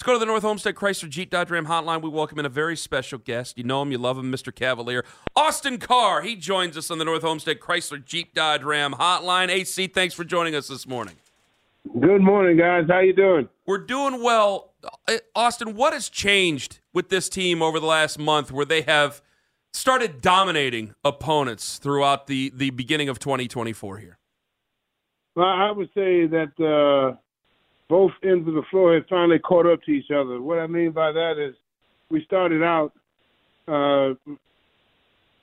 Let's go to the North Homestead Chrysler Jeep Dodge Ram hotline. We welcome in a very special guest. You know him, you love him, Mr. Cavalier. Austin Carr, he joins us on the North Homestead Chrysler Jeep Dodge Ram hotline. AC, thanks for joining us this morning. Good morning, guys. How you doing? We're doing well. Uh, Austin, what has changed with this team over the last month where they have started dominating opponents throughout the, the beginning of 2024 here? Well, I would say that uh, both ends of the floor had finally caught up to each other. What I mean by that is we started out uh,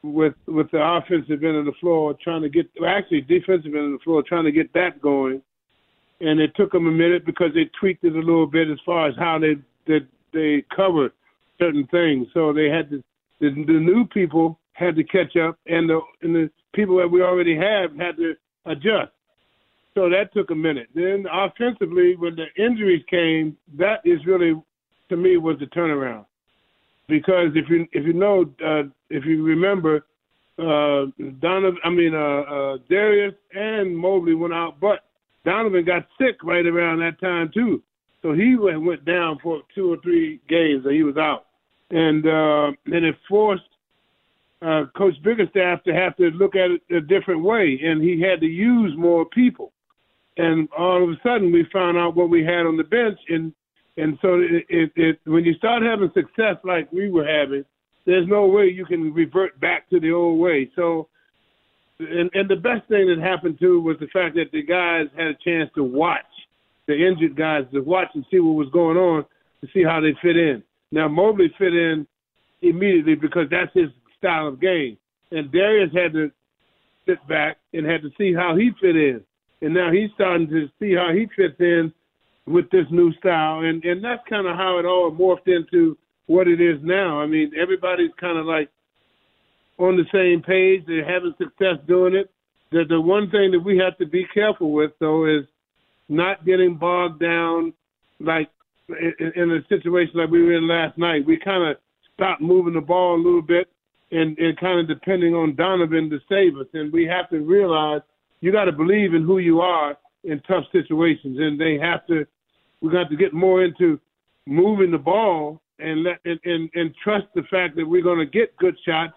with with the offensive end of the floor trying to get actually defensive end of the floor trying to get that going, and it took them a minute because they tweaked it a little bit as far as how they that they covered certain things. So they had to the, the new people had to catch up, and the and the people that we already have had to adjust. So that took a minute. Then offensively, when the injuries came, that is really, to me, was the turnaround. Because if you if you know uh, if you remember, uh, Donovan, I mean uh, uh, Darius and Mobley went out, but Donovan got sick right around that time too. So he went went down for two or three games, and he was out, and uh, and it forced uh, Coach Bickerstaff to have to look at it a different way, and he had to use more people and all of a sudden we found out what we had on the bench, and and so it, it, it when you start having success like we were having, there's no way you can revert back to the old way. So, and and the best thing that happened too was the fact that the guys had a chance to watch the injured guys to watch and see what was going on to see how they fit in. Now Mobley fit in immediately because that's his style of game, and Darius had to sit back and had to see how he fit in and now he's starting to see how he fits in with this new style, and and that's kind of how it all morphed into what it is now. I mean, everybody's kind of like on the same page. They're having success doing it. The the one thing that we have to be careful with though is not getting bogged down like in, in a situation like we were in last night. We kind of stopped moving the ball a little bit and, and kind of depending on Donovan to save us. And we have to realize – you got to believe in who you are in tough situations, and they have to. We got to get more into moving the ball and let and, and, and trust the fact that we're going to get good shots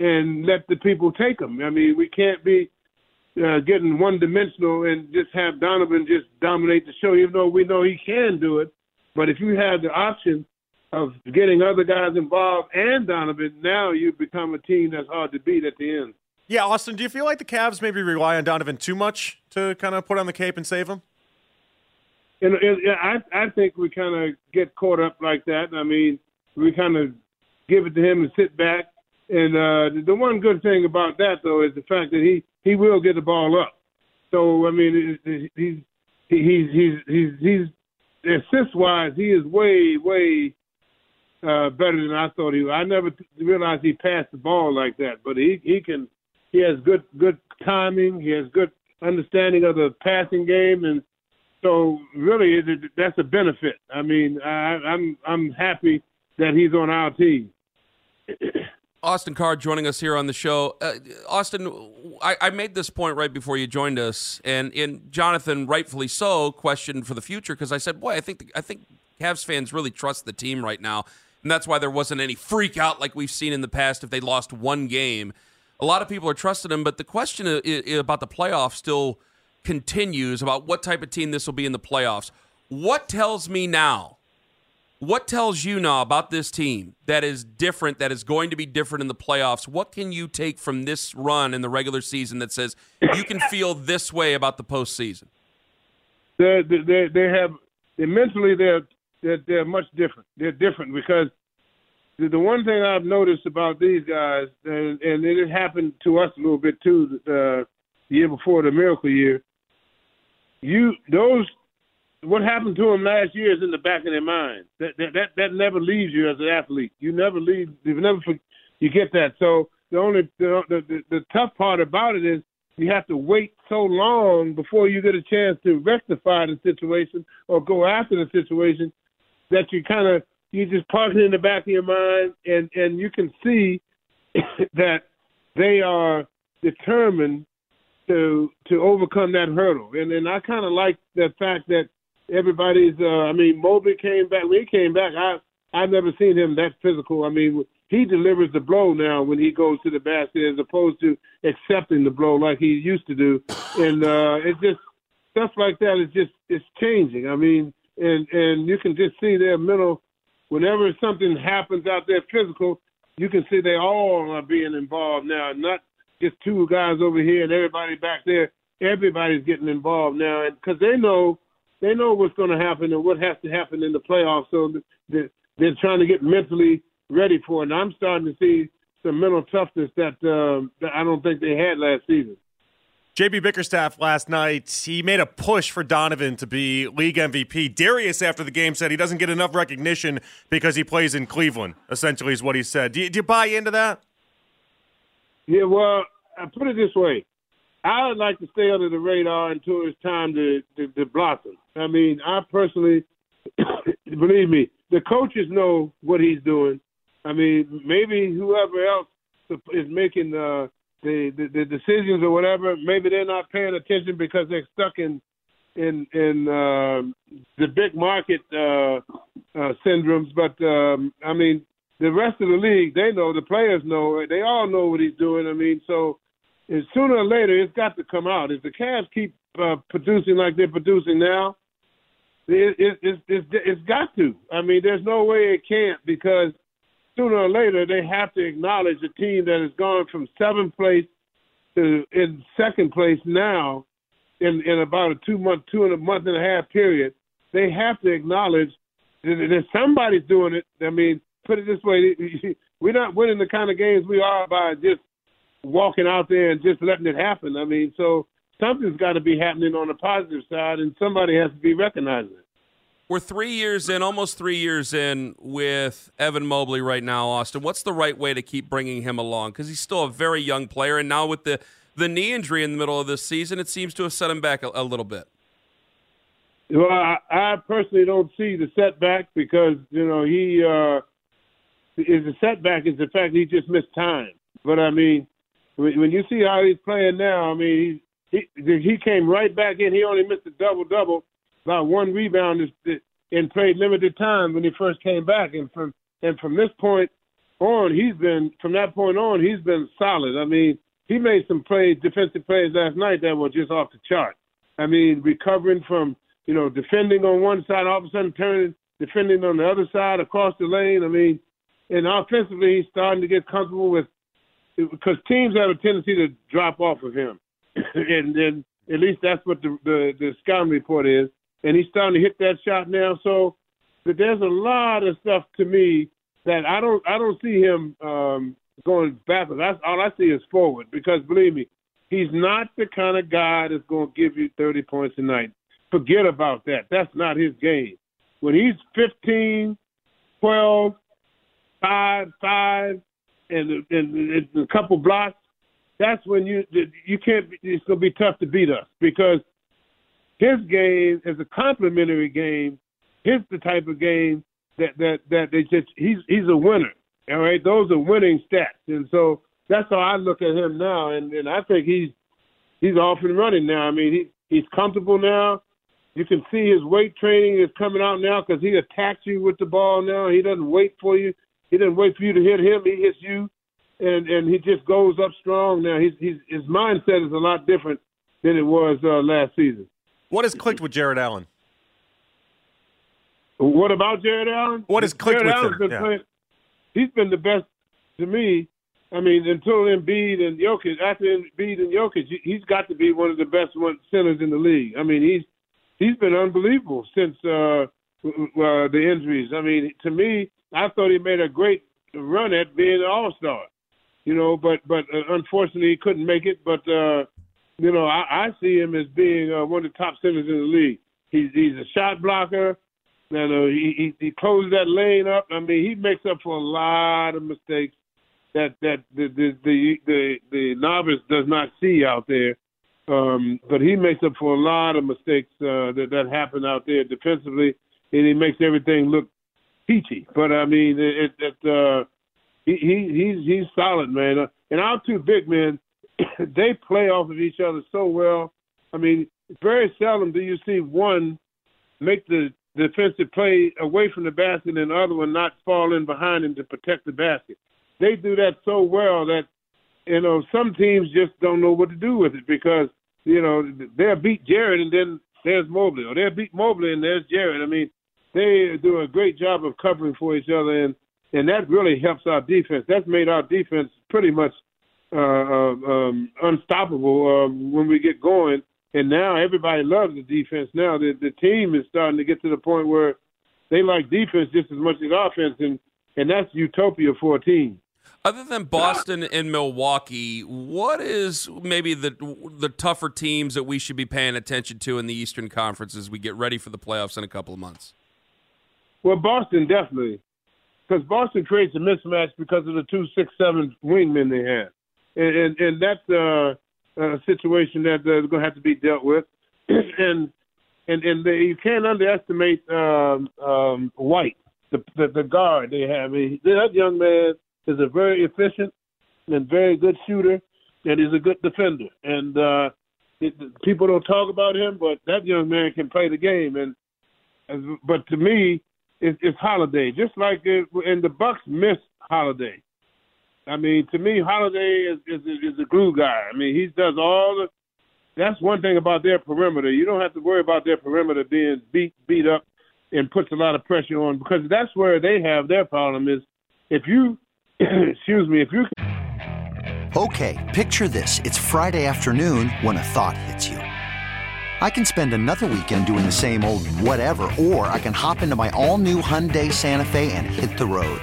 and let the people take them. I mean, we can't be uh, getting one dimensional and just have Donovan just dominate the show, even though we know he can do it. But if you have the option of getting other guys involved and Donovan, now you become a team that's hard to beat at the end. Yeah, Austin, do you feel like the Cavs maybe rely on Donovan too much to kind of put on the cape and save him? And, and I I think we kind of get caught up like that. I mean, we kind of give it to him and sit back. And uh, the one good thing about that though is the fact that he he will get the ball up. So I mean, he's he's he's he's he's, he's assist wise, he is way way uh, better than I thought he. was. I never realized he passed the ball like that, but he he can he has good good timing. He has good understanding of the passing game, and so really that's a benefit. I mean, I, I'm I'm happy that he's on our team. Austin Carr joining us here on the show. Uh, Austin, I, I, made this point right before you joined us, and, and Jonathan, rightfully so, questioned for the future because I said, "Boy, I think the, I think Cavs fans really trust the team right now, and that's why there wasn't any freak out like we've seen in the past if they lost one game." A lot of people are trusting him, but the question about the playoffs still continues about what type of team this will be in the playoffs. What tells me now? What tells you now about this team that is different, that is going to be different in the playoffs? What can you take from this run in the regular season that says you can feel this way about the postseason? They they they have they mentally they're they're, they're much different. They're different because the, the one thing I've noticed about these guys, and, and it happened to us a little bit too, uh, the year before the miracle year. You those what happened to them last year is in the back of their mind. That that that, that never leaves you as an athlete. You never leave. You never you get that. So the only the, the the tough part about it is you have to wait so long before you get a chance to rectify the situation or go after the situation that you kind of you just park it in the back of your mind and and you can see that they are determined to to overcome that hurdle and and I kind of like the fact that everybody's uh I mean Mobley came back when he came back I I've never seen him that physical I mean he delivers the blow now when he goes to the basket as opposed to accepting the blow like he used to do. And uh, it's just stuff like that is just it's changing. I mean, and and you can just see their mental. Whenever something happens out there physical, you can see they all are being involved now, not just two guys over here and everybody back there. Everybody's getting involved now, because they know they know what's going to happen and what has to happen in the playoffs. So they're, trying to get mentally ready for it. And I'm starting to see some mental toughness that, uh, that I don't think they had last season. JB Bickerstaff last night, he made a push for Donovan to be league MVP. Darius, after the game, said he doesn't get enough recognition because he plays in Cleveland, essentially, is what he said. Do you, do you buy into that? Yeah, well, I put it this way. I would like to stay under the radar until it's time to, to, to blossom. I mean, I personally, believe me, the coaches know what he's doing. I mean, maybe whoever else is making uh, the, the the decisions or whatever, maybe they're not paying attention because they're stuck in in in uh, the big market uh, uh, syndromes. But um, I mean, the rest of the league, they know, the players know, they all know what he's doing. I mean, so and sooner or later, it's got to come out. If the Cavs keep uh, producing like they're producing now, it, it, it, it's it's got to. I mean, there's no way it can't because sooner or later they have to acknowledge a team that has gone from seventh place to in second place now in in about a two month two and a month and a half period. They have to acknowledge that, that somebody's doing it. I mean, put it this way: we're not winning the kind of games we are by just walking out there and just letting it happen. I mean, so something's got to be happening on the positive side, and somebody has to be recognizing it. We're three years in, almost three years in with Evan Mobley right now, Austin. What's the right way to keep bringing him along? Because he's still a very young player, and now with the the knee injury in the middle of this season, it seems to have set him back a, a little bit. Well, I, I personally don't see the setback because you know he uh, is the setback is the fact he just missed time. But I mean, when you see how he's playing now, I mean, he he came right back in. He only missed a double double about one rebound and played limited time when he first came back. And from and from this point on, he's been from that point on, he's been solid. I mean, he made some plays, defensive plays last night that were just off the chart. I mean, recovering from you know defending on one side, all of a sudden turning defending on the other side across the lane. I mean, and offensively, he's starting to get comfortable with because teams have a tendency to drop off of him, and then at least that's what the the, the scouting report is and he's starting to hit that shot now. So there's a lot of stuff to me that I don't I don't see him um, going backwards. That's all I see is forward because believe me, he's not the kind of guy that's going to give you 30 points a night. Forget about that. That's not his game. When he's 15, 12, 5, 5, and, and, and a couple blocks, that's when you you can't. It's going to be tough to beat us because his game is a complementary game. His the type of game that that that they just he's he's a winner. All right, those are winning stats, and so that's how I look at him now. And and I think he's he's off and running now. I mean, he he's comfortable now. You can see his weight training is coming out now because he attacks you with the ball now. He doesn't wait for you. He doesn't wait for you to hit him. He hits you, and and he just goes up strong now. He's, he's his mindset is a lot different than it was uh, last season. What has clicked with Jarrett Allen? What about Jarrett Allen? What has clicked Jarrett with him? Been yeah. playing, he's been the best to me. I mean, until Embiid and Jokic, after Embiid and Jokic, he's got to be one of the best one centers in the league. I mean, he's he's been unbelievable since uh, uh, the injuries. I mean, to me, I thought he made a great run at being an All Star. You know, but but uh, unfortunately he couldn't make it. But uh, you know, I, I see him as being uh, one of the top centers in the league. He's he's a shot blocker. And uh, he, he he closes that lane up. I mean, he makes up for a lot of mistakes that that the the the the, the novice does not see out there. Um, but he makes up for a lot of mistakes uh, that that happen out there defensively, and he makes everything look peachy. But I mean, it, it uh, he, he he's he's solid, man. Uh, and our two big men, they play off of each other so well. I mean, very seldom do you see one make the defensive play away from the basket and the other one not fall in behind him to protect the basket. They do that so well that you know some teams just don't know what to do with it because you know they'll beat Jarrett and then there's Mobley or they'll beat Mobley and there's Jarrett. I mean they do a great job of covering for each other and and that really helps our defense. That's made our defense pretty much uh, uh um, unstoppable uh, when we get going and now everybody loves the defense. Now the the team is starting to get to the point where they like defense just as much as offense, and and that's utopia for a team. Other than Boston and Milwaukee, what is maybe the the tougher teams that we should be paying attention to in the Eastern Conference as we get ready for the playoffs in a couple of months? Well, Boston definitely, because Boston creates a mismatch because of the two six seven wingmen they have, and and, and that's uh uh, situation that uh, is going to have to be dealt with, and and and they, you can't underestimate um, um, White, the, the the guard they have. I that young man is a very efficient and very good shooter, and he's a good defender. And uh, it, people don't talk about him, but that young man can play the game. And, and but to me, it, it's Holiday. Just like it, and the Bucks miss Holiday. I mean, to me, Holiday is is, is a glue guy. I mean, he does all the. That's one thing about their perimeter. You don't have to worry about their perimeter being beat beat up and puts a lot of pressure on because that's where they have their problem is if you excuse me if you. Okay, picture this: it's Friday afternoon when a thought hits you. I can spend another weekend doing the same old whatever, or I can hop into my all-new Hyundai Santa Fe and hit the road.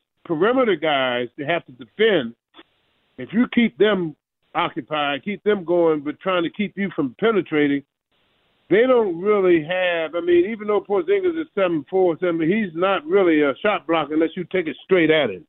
perimeter guys to have to defend, if you keep them occupied, keep them going, but trying to keep you from penetrating, they don't really have. I mean, even though Porzingis is seven four, seven, he's not really a shot blocker unless you take it straight at him,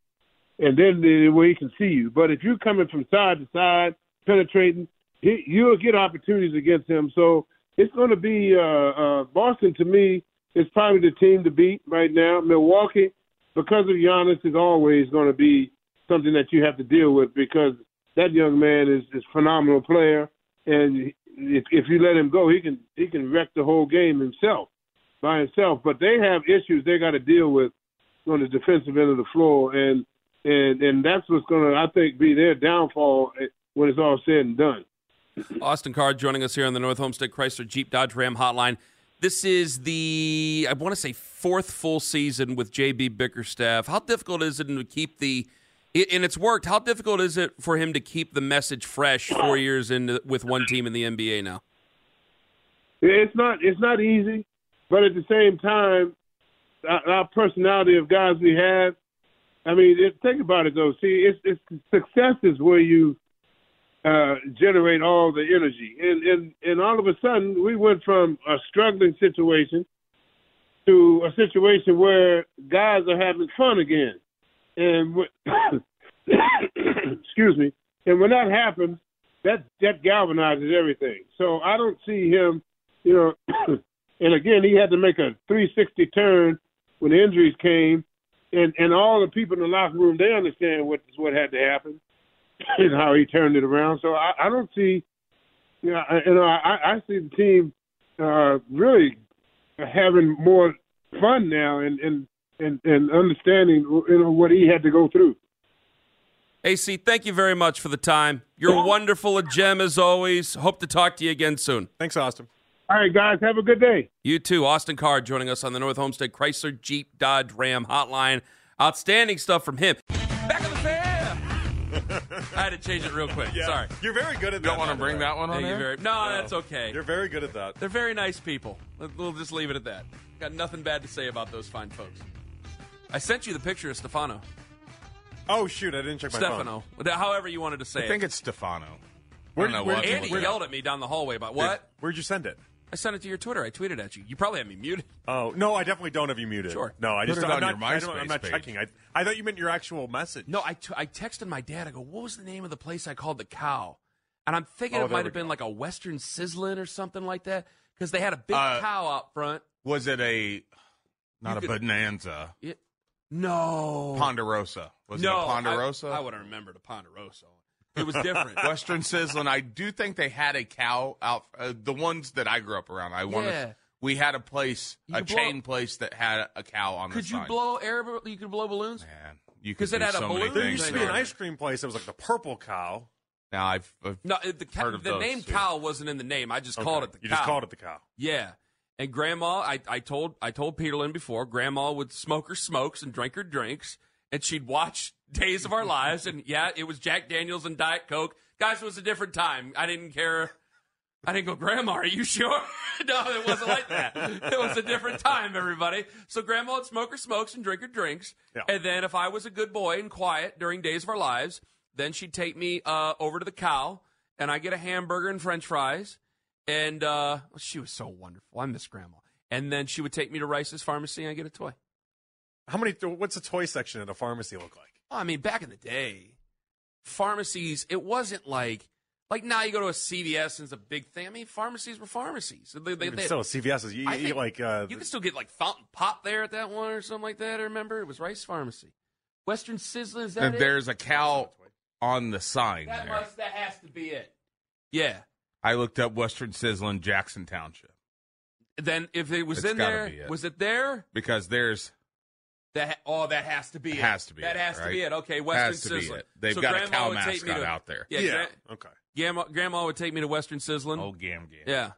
and then the way he can see you. But if you're coming from side to side, penetrating, he, you'll get opportunities against him. So it's going to be uh, uh, Boston. To me, is probably the team to beat right now. Milwaukee, because of Giannis, is always going to be something that you have to deal with because that young man is is a phenomenal player, and if, if you let him go, he can he can wreck the whole game himself by himself. But they have issues they got to deal with on the defensive end of the floor, and and and that's what's going to I think be their downfall when it's all said and done. Austin Carr joining us here on the North Homestead Chrysler Jeep Dodge Ram Hotline. This is the I want to say fourth full season with JB Bickerstaff. How difficult is it to keep the and it's worked. How difficult is it for him to keep the message fresh four years in with one team in the NBA now? It's not it's not easy, but at the same time, our, personality of guys we have. I mean, it, think about it though. See, it's, it's success is where you uh, generate all the energy, and and and all of a sudden we went from a struggling situation to a situation where guys are having fun again, and excuse me, and when that happens, that that galvanizes everything. So I don't see him you know, and again, he had to make a 360 turn when the injuries came, and and all the people in the locker room they understand what what had to happen and how he turned it around. So I, I don't see, you know, I, you know, I, I see the team uh, really having more fun now and and and, and understanding you know what he had to go through. AC, thank you very much for the time. You're wonderful, a gem as always. Hope to talk to you again soon. Thanks, Austin. All right, guys, have a good day. You too. Austin Carr joining us on the North Homestead Chrysler Jeep Dodge Ram hotline. Outstanding stuff from him. I had to change it real quick. Yeah. Sorry. You're very good at that. Don't want to bring that one on Thank you there? very, no, that's okay. You're very good at that. They're very nice people. We'll just leave it at that. Got nothing bad to say about those fine folks. I sent you the picture of Stefano. Oh shoot, I didn't check my phone. Stefano. However you wanted to say it. I think it. it's Stefano. Where- I don't know where- what- Andy yelled at me down the hallway about what? Where'd you send it? I sent it to your Twitter. I tweeted at you. You probably have me muted. Oh no, I definitely don't have you muted. Sure. No, I Put just it I'm on not, your I don't, I'm not page. checking. I I thought you meant your actual message. No, I, t- I texted my dad. I go, what was the name of the place I called the cow? And I'm thinking Oh, it there might we have been go. like a Western Sizzlin or something like that because they had a big Uh, cow out front. Was it a not You a could- bonanza? It, no. Ponderosa. Was no, it a Ponderosa? I, I would have remembered a Ponderosa. It was different. Western Sizzlin. I do think they had a cow out. Uh, the ones that I grew up around. I wanted. Yeah. We had a place, You a could blow- chain place that had a cow on the Could you sign. blow air? You could blow balloons. Man, you could Because it do had a so many balloon there used to be an ice cream place that was like the Purple Cow. Now I've, I've No, the, cow, Heard of the those, name yeah. cow wasn't in the name. I just called it the You cow. just called it the cow. Yeah. And grandma, I, I told I told Peterlin before, grandma would smoke her smokes and drink her drinks, and she'd watch Days of Our Lives, and yeah, it was Jack Daniels and Diet Coke. Guys, it was a different time. I didn't care. I didn't go, Grandma, are you sure? no, it wasn't like that. It was a different time, everybody. So grandma would smoke her smokes and drink her drinks. Yeah. And then if I was a good boy and quiet during Days of Our Lives, then she'd take me uh, over to the cow, and I get a hamburger and french fries. And uh, she was so wonderful. I miss grandma. And then she would take me to Rice's Pharmacy and I get a toy. How many? What's the toy section at a pharmacy look like? Well, I mean, back in the day, pharmacies, it wasn't like like now you go to a CVS and it's a big thing. I mean, pharmacies were pharmacies. They, they, they- still, CVS is you, you like uh, you can still get like fountain pop there at that one or something like that. I remember it was Rice Pharmacy. Western Sizzlin, is that and it? there's a cow on the sign that there. must that has to be it. Yeah. I looked up Western Sizzlin Jackson Township Then if it was It's in there, it. was it there? because there's That oh, that has to be it. Has to be That it, has to be it. Okay, Western Has to be it. They've So got a Grandma cow would take me mascot to- out there. Yeah, yeah. Gra- Okay. Grandma, Grandma would take me to Western Sizzlin. Oh, gam gam. Yeah.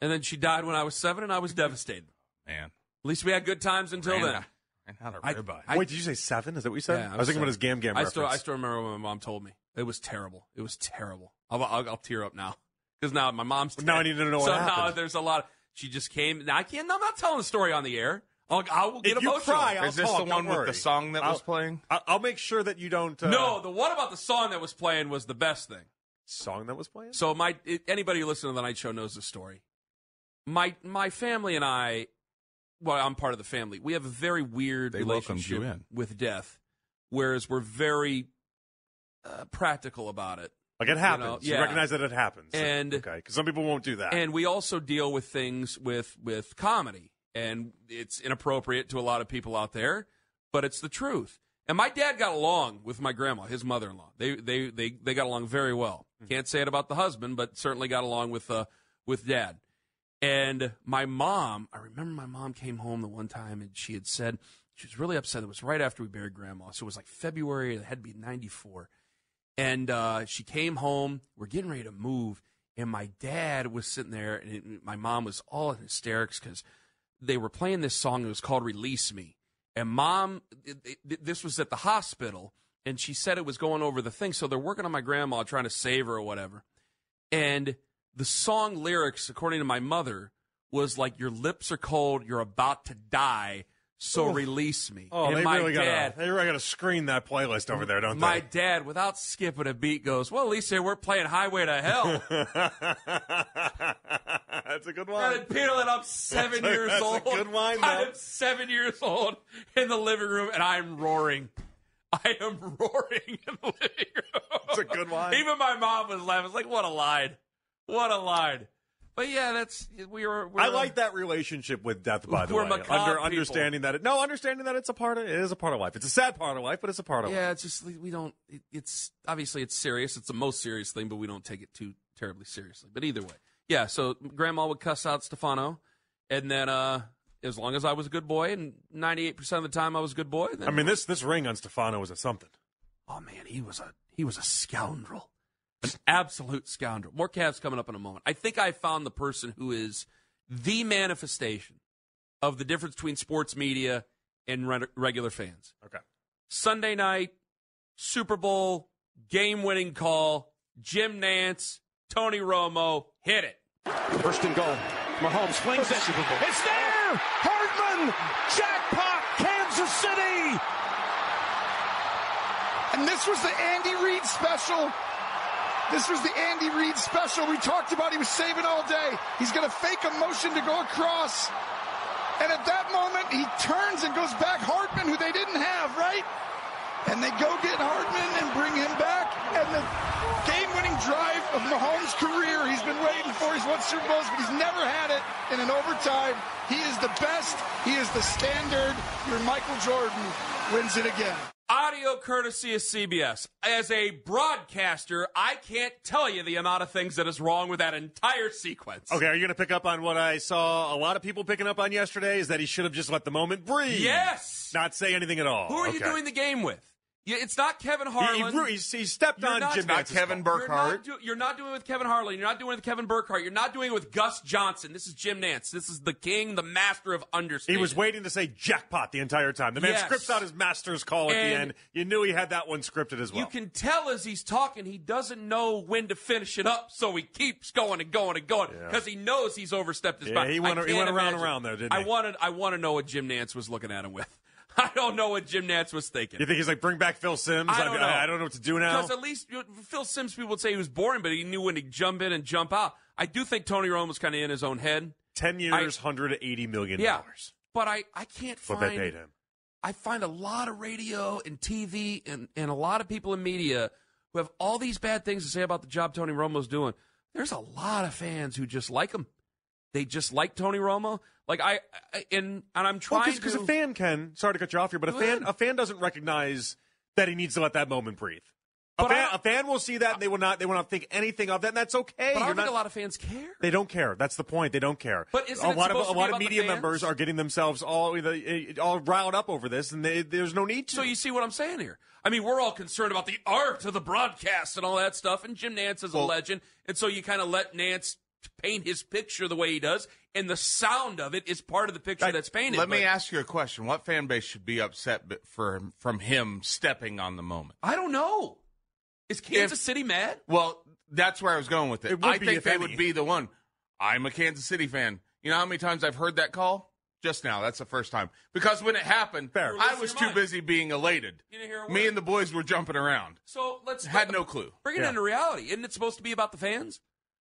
And then she died when I was seven, and I was devastated. man. At least we had good times until Ran then. out- ran out of I- ribeye. I- Wait, did you say seven? Is that what you said? Yeah, I was thinking seven. about his Gam Gam I reference. still, I still remember what my mom told me. It was terrible. It was terrible. I'll, I'll, I'll tear up now because now my mom's. Well, now dead. I need to know what So now happened. there's a lot. She just came. Now I can't. I'm not telling the story on the air. I'll, I will get If you cry, I'll Is this talk, the one with the song that I'll- was playing? I- I'll make sure that you don't. Uh, no, the one about the song that was playing was the best thing. song that was playing. So my it, anybody who listens to the night show knows the story. My my family and I, well, I'm part of the family. We have a very weird They relationship you in. with death, whereas we're very uh, practical about it. Like it happens. You, yeah. recognize that it happens. And- okay, because some people won't do that. And we also deal with things with with comedy, and it's inappropriate to a lot of people out there, but it's the truth. And my dad got along with my grandma, his mother-in-law. They they they they got along very well. Can't say it about the husband, but certainly got along with uh with dad. And my mom, I remember my mom came home the one time and she had said she was really upset. It was right after we buried grandma, so it was like February. It had to be '94. And uh, she came home. We're getting ready to move, and my dad was sitting there, and it, my mom was all in hysterics because they were playing this song. It was called "Release Me," and mom, it, it, this was at the hospital, and she said it was going over the thing. So they're working on my grandma, trying to save her or whatever. And the song lyrics, according to my mother, was like, "Your lips are cold, you're about to die." So Oof. release me. Oh, and they my really dad, gotta they really gotta screen that playlist over there, don't my they? My dad, without skipping a beat, goes, "Well, at least they weren't playing Highway to Hell." That's a good one. had Peter and I'm seven That's years that's a old. good line, I'm seven years old in the living room, and I'm roaring. I am roaring in the living room. That's a good line. Even my mom was laughing. It's like, what a line. What a line. But yeah, that's we were. We're, I like that relationship with death. By the We're way, Under, people. understanding that it, no, understanding that it's a part of it is a part of life. It's a sad part of life, but it's a part of life. Yeah, it's just we don't. It, it's obviously it's serious. It's the most serious thing, but we don't take it too terribly seriously. But either way, yeah. So Grandma would cuss out Stefano, and then uh as long as I was a good boy, and ninety eight percent of the time I was a good boy. Then I mean, this this ring on Stefano was a something. Oh man, he was a he was a scoundrel, an absolute scoundrel. More Cavs coming up in a moment. I think I found the person who is the manifestation of the difference between sports media and re- regular fans. Okay. Sunday night, Super Bowl, game winning call, Jim Nantz, Tony Romo, hit it. First and goal. Mahomes flings it. It's there! Hardman! Jackpot! Kansas City! And this was the Andy Reid special. This was the Andy Reid special we talked about. He was saving all day. He's going to fake a motion to go across. And at that moment, he turns and goes back Hardman, who they didn't have, right? And they go get Hardman and bring him back. And the game-winning drive of Mahomes' career, he's been waiting for. He's won Super Bowls, but he's never had it in an overtime. He is the best. He is the standard. Your Michael Jordan wins it again. Audio courtesy of CBS. As a broadcaster, I can't tell you the amount of things that is wrong with that entire sequence. Okay, are you going to pick up on what I saw a lot of people picking up on yesterday? Is that he should have just let the moment breathe. Yes. Not say anything at all. Who are you doing the game with? Yeah, It's not Kevin Harlan. he, he, he stepped You're on not- Jim not Kevin Burkhart. You're not, do- you're not doing it with Kevin Harlan. You're not doing it with Kevin Burkhart. You're not doing it with Gus Johnson. This is Jim Nantz. This is the king, the master of He was waiting to say jackpot the entire time. The man Yes. scripts out his master's call at the end. You knew he had that one scripted as well. You can tell as he's talking, he doesn't know when to finish it up, so he keeps going and going and going Yeah. because he knows he's overstepped his Yeah, bounds. he went- I he went around and imagine. around there, didn't I he? wanted, I want to know what Jim Nantz was looking at him with. I don't know what Jim Nantz was thinking. You think he's like, bring back Phil Simms? I don't know. I, don't know what to do now. Because at least you know, Phil Simms, people would say he was boring, but he knew when to jump in and jump out. I do think Tony Romo was kind of in his own head. 10 years, $180 million. Yeah, but I, I can't find. What they paid him. I find a lot of radio and TV and, and a lot of people in media who have all these bad things to say about the job Tony Romo's doing. There's a lot of fans who just like him. They just like Tony Romo. Like I, I and and I'm trying Because to. a fan can, sorry to cut you off here, but a fan, ahead. a fan doesn't recognize that he needs to let that moment breathe. A fan, a fan will see that and they will not, they will not think anything of that, and that's okay. but I don't think a lot of fans care. They don't care. That's the point. They don't care. But isn't a lot of a lot of media members are getting themselves all eh, all riled up over this, and they, there's no need to. So you see what I'm saying here? I mean, we're all concerned about the art of the broadcast and all that stuff, and Jim Nantz is a legend, and so you kind of let Nantz paint his picture the way he does, and the sound of it is part of the picture Right. that's painted. Let me ask you a question. What fan base should be upset for from him stepping on the moment? I don't know. Is Kansas If- City mad? Well, that's where I was going with it. It I think they any. would be the one. I'm a Kansas City fan. You know how many times I've heard that call? Just now. That's the first time. Because when it happened, Fair. I was too mind. busy being elated. You didn't hear Me and the boys were jumping around. So let's Had no clue. Bring it Yeah. into reality. Isn't it supposed to be about the fans?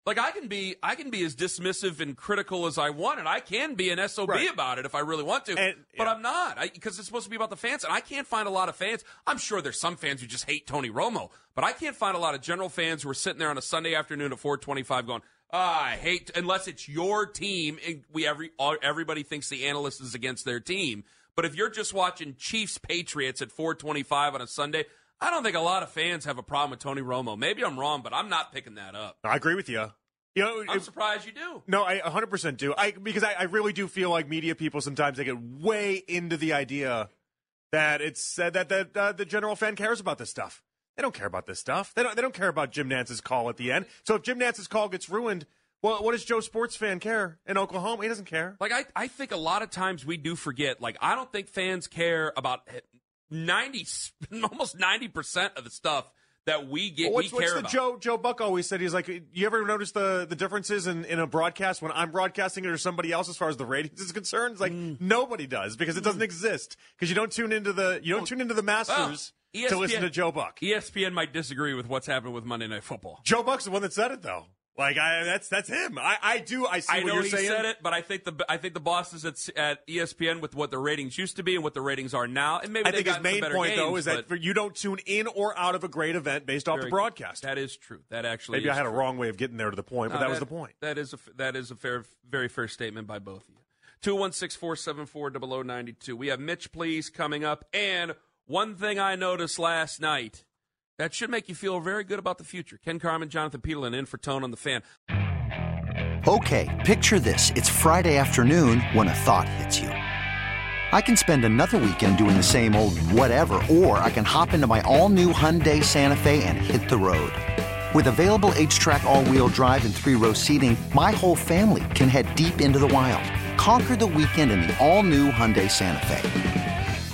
Like I can be, I can be as dismissive and critical as I want, and I can be an sob Right. about it if I really want to. And- but yeah. I'm not because it's supposed to be about the fans, and I can't find a lot of fans. I'm sure there's some fans who just hate Tony Romo, but I can't find a lot of general fans who are sitting there on a Sunday afternoon at 4:25 going, ah, "I hate," unless it's your team, and we every all, everybody thinks the analyst is against their team. But if you're just watching Chiefs Patriots at 4:25 on a Sunday. I don't think a lot of fans have a problem with Tony Romo. Maybe I'm wrong, but I'm not picking that up. I agree with you. You know, I'm surprised you do. No, I 100% do. I because I, I really do feel like media people sometimes they get way into the idea that it's uh, that that uh, the general fan cares about this stuff. They don't care about this stuff. They don't. They don't care about Jim Nantz's call at the end. So if Jim Nantz's call gets ruined, well, what does Joe Sports fan care in Oklahoma? He doesn't care. Like I, I think a lot of times we do forget. Like I don't think fans care about 90, almost 90% of the stuff that we get, Well, what's, we what's the about. Joe Joe Buck always said? He's like, you ever notice the the differences in, in a broadcast when I'm broadcasting it or somebody else as far as the ratings is concerned? It's like Mm. nobody does because it doesn't exist because you don't tune into the you don't tune into the Masters Well, to listen to Joe Buck. ESPN might disagree with what's happening with Monday Night Football. Joe Buck's the one that said it though. Like I, that's that's him. I, I do. I see I what know you're he saying. said it, but I think the I think the bosses at at ESPN with what the ratings used to be and what the ratings are now, and maybe I think his main point though is that for, you don't tune in or out of a great event based off the good. broadcast. That is true. That actually Maybe I had a wrong way of getting there to the point, but No, that was the point. That is a that is a fair, very fair statement by both of you. Two one six four seven four oh oh double o ninety two. We have Mitch Please coming up, and one thing I noticed last night that should make you feel very good about the future. Ken Carman, Jonathan Peterlin in for Tone on the Fan. Okay, picture this. It's Friday afternoon when a thought hits you. I can spend another weekend doing the same old whatever, or I can hop into my all new Hyundai Santa Fe and hit the road. With available H track, all wheel drive, and three row seating, my whole family can head deep into the wild. Conquer the weekend in the all new Hyundai Santa Fe.